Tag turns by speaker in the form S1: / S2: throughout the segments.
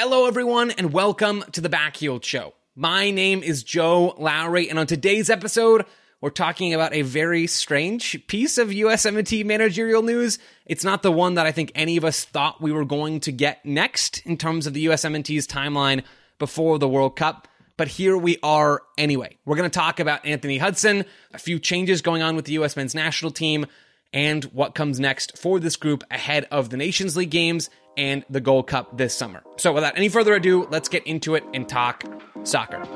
S1: Hello, everyone, and welcome to the Backheeled Show. My name is Joe Lowry, and on today's episode, we're talking about a very strange piece of USMNT managerial news. It's not the one that I think any of us thought we were going to get next in terms of the USMNT's timeline before the World Cup. But here we are anyway. We're going to talk about Anthony Hudson, a few changes going on with the US men's national team, and what comes next for this group ahead of the Nations League games and the Gold Cup this summer. So, without any further ado, let's get into it and talk soccer.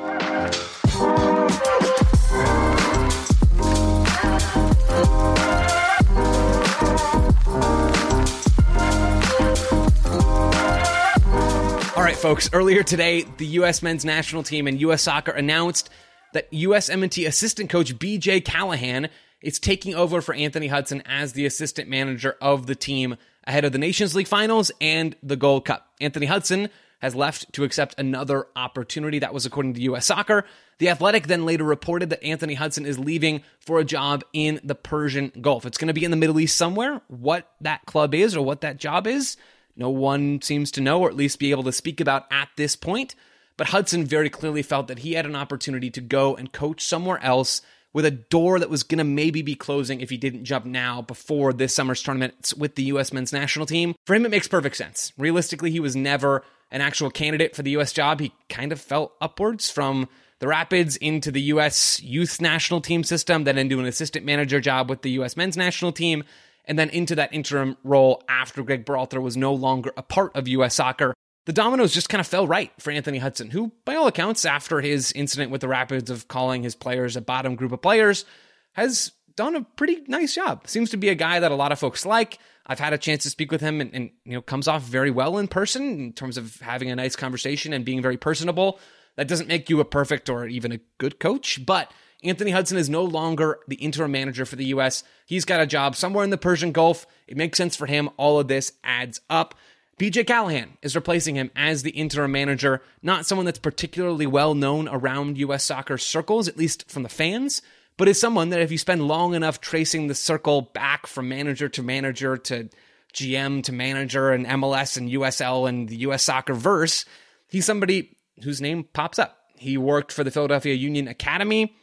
S1: All right, folks, earlier today, the U.S. men's national team and U.S. soccer announced that USMNT assistant coach BJ Callaghan is taking over for Anthony Hudson as the assistant manager of the team ahead of the Nations League finals and the Gold Cup. Anthony Hudson has left to accept another opportunity. That was according to US Soccer. The Athletic then later reported that Anthony Hudson is leaving for a job in the Persian Gulf. It's going to be in the Middle East somewhere. What that club is or what that job is, no one seems to know or at least be able to speak about at this point. But Hudson very clearly felt that he had an opportunity to go and coach somewhere else with a door that was going to maybe be closing if he didn't jump now before this summer's tournament with the U.S. men's national team. For him, it makes perfect sense. Realistically, he was never an actual candidate for the U.S. job. He kind of fell upwards from the Rapids into the U.S. youth national team system, then into an assistant manager job with the U.S. men's national team, and then into that interim role after Greg Berhalter was no longer a part of U.S. soccer. The dominoes just kind of fell right for Anthony Hudson, who, by all accounts, after his incident with the Rapids of calling his players a bottom group of players, has done a pretty nice job. Seems to be a guy that a lot of folks like. I've had a chance to speak with him and, and, you know comes off very well in person in terms of having a nice conversation and being very personable. That doesn't make you a perfect or even a good coach, but Anthony Hudson is no longer the interim manager for the US. He's got a job somewhere in the Persian Gulf. It makes sense for him. All of this adds up. BJ Callaghan is replacing him as the interim manager, not someone that's particularly well known around US soccer circles, at least from the fans, but is someone that if you spend long enough tracing the circle back from manager to manager to GM to manager and MLS and USL and the US soccer verse, he's somebody whose name pops up. He worked for the Philadelphia Union Academy.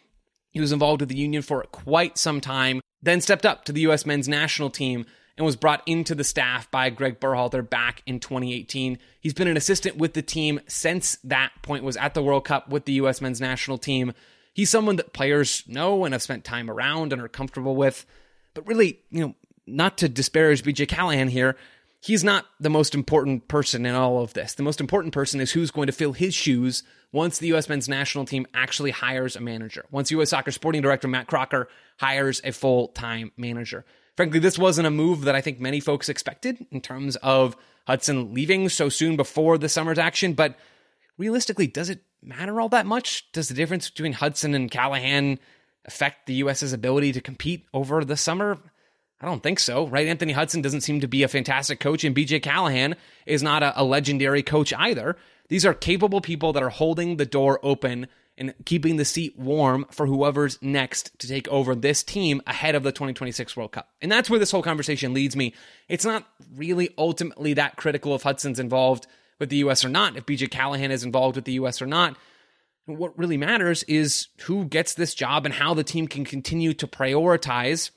S1: He was involved with the Union for quite some time, then stepped up to the U.S. men's national team and was brought into the staff by Greg Berhalter back in 2018. He's been an assistant with the team since that point, was at the World Cup with the U.S. men's national team. He's someone that players know and have spent time around and are comfortable with. But really, you know, not to disparage BJ Callaghan here, he's not the most important person in all of this. The most important person is who's going to fill his shoes once the U.S. men's national team actually hires a manager. Once U.S. soccer sporting director Matt Crocker hires a full time manager. Frankly, this wasn't a move that I think many folks expected in terms of Hudson leaving so soon before the summer's action. But realistically, does it matter all that much? Does the difference between Hudson and Callaghan affect the U.S.'s ability to compete over the summer? I don't think so, right? Anthony Hudson doesn't seem to be a fantastic coach, and BJ Callaghan is not a, a, legendary coach either. These are capable people that are holding the door open and keeping the seat warm for whoever's next to take over this team ahead of the 2026 World Cup. And that's where this whole conversation leads me. It's not really ultimately that critical if Hudson's involved with the U.S. or not, if BJ Callaghan is involved with the U.S. or not. What really matters is who gets this job and how the team can continue to prioritize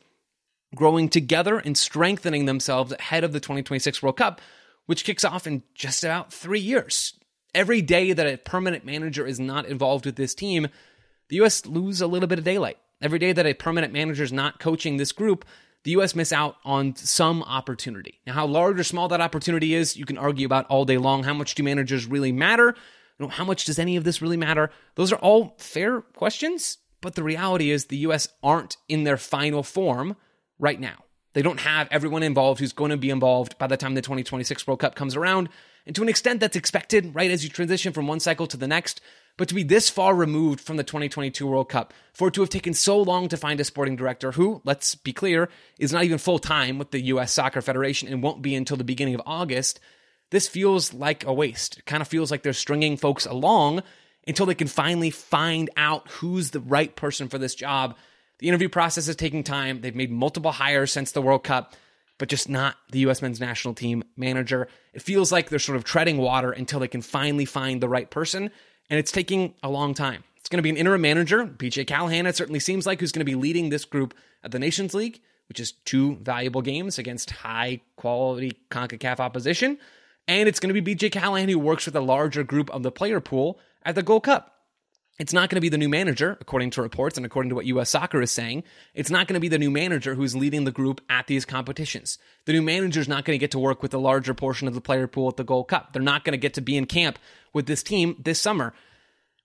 S1: growing together and strengthening themselves ahead of the 2026 World Cup, which kicks off in just about three years. Every day that a permanent manager is not involved with this team, the U.S. lose a little bit of daylight. Every day that a permanent manager is not coaching this group, the U.S. miss out on some opportunity. Now, how large or small that opportunity is, you can argue about all day long. How much do managers really matter? You know, how much does any of this really matter? Those are all fair questions, but the reality is the U.S. aren't in their final form right now. They don't have everyone involved who's going to be involved by the time the 2026 World Cup comes around. And to an extent, that's expected, right, as you transition from one cycle to the next. But to be this far removed from the 2022 World Cup, for it to have taken so long to find a sporting director who, let's be clear, is not even full time with the U.S. Soccer Federation and won't be until the beginning of August, this feels like a waste. It kind of feels like they're stringing folks along until they can finally find out who's the right person for this job. The interview process is taking time. They've made multiple hires since the World Cup but just not the U.S. men's national team manager. It feels like they're sort of treading water until they can finally find the right person, and it's taking a long time. It's going to be an interim manager, BJ Callaghan, it certainly seems like, who's going to be leading this group at the Nations League, which is two valuable games against high quality CONCACAF opposition. And it's going to be BJ Callaghan who works with a larger group of the player pool at the Gold Cup. It's not going to be the new manager, according to reports and according to what US Soccer is saying. It's not going to be the new manager who's leading the group at these competitions. The new manager is not going to get to work with a larger portion of the player pool at the Gold Cup. They're not going to get to be in camp with this team this summer.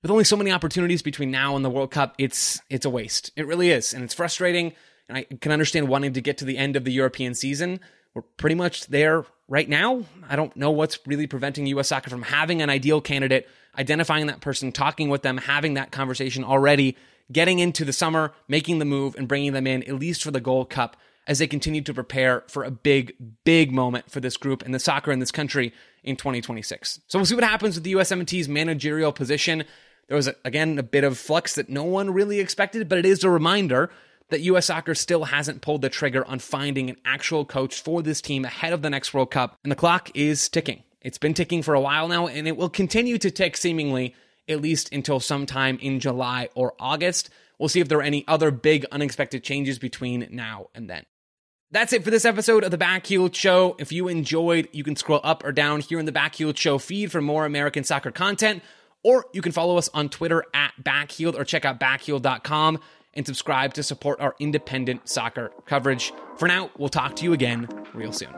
S1: With only so many opportunities between now and the World Cup, it's it's a waste. It really is, and it's frustrating. And I can understand wanting to get to the end of the European season. We're pretty much there right now. I don't know what's really preventing US soccer from having an ideal candidate, identifying that person, talking with them, having that conversation already, getting into the summer, making the move, and bringing them in, at least for the Gold Cup, as they continue to prepare for a big, big moment for this group and the soccer in this country in 2026. So we'll see what happens with the USMNT's managerial position. There was, again, a bit of flux that no one really expected, but it is a reminder that US soccer still hasn't pulled the trigger on finding an actual coach for this team ahead of the next World Cup, and the clock is ticking. It's been ticking for a while now, and it will continue to tick seemingly at least until sometime in July or August. We'll see if there are any other big unexpected changes between now and then. That's it for this episode of the Backheeled Show. If you enjoyed, you can scroll up or down here in the Backheeled Show feed for more American soccer content, or you can follow us on Twitter at Backheeled or check out backheeled.com and subscribe to support our independent soccer coverage. For now, we'll talk to you again real soon.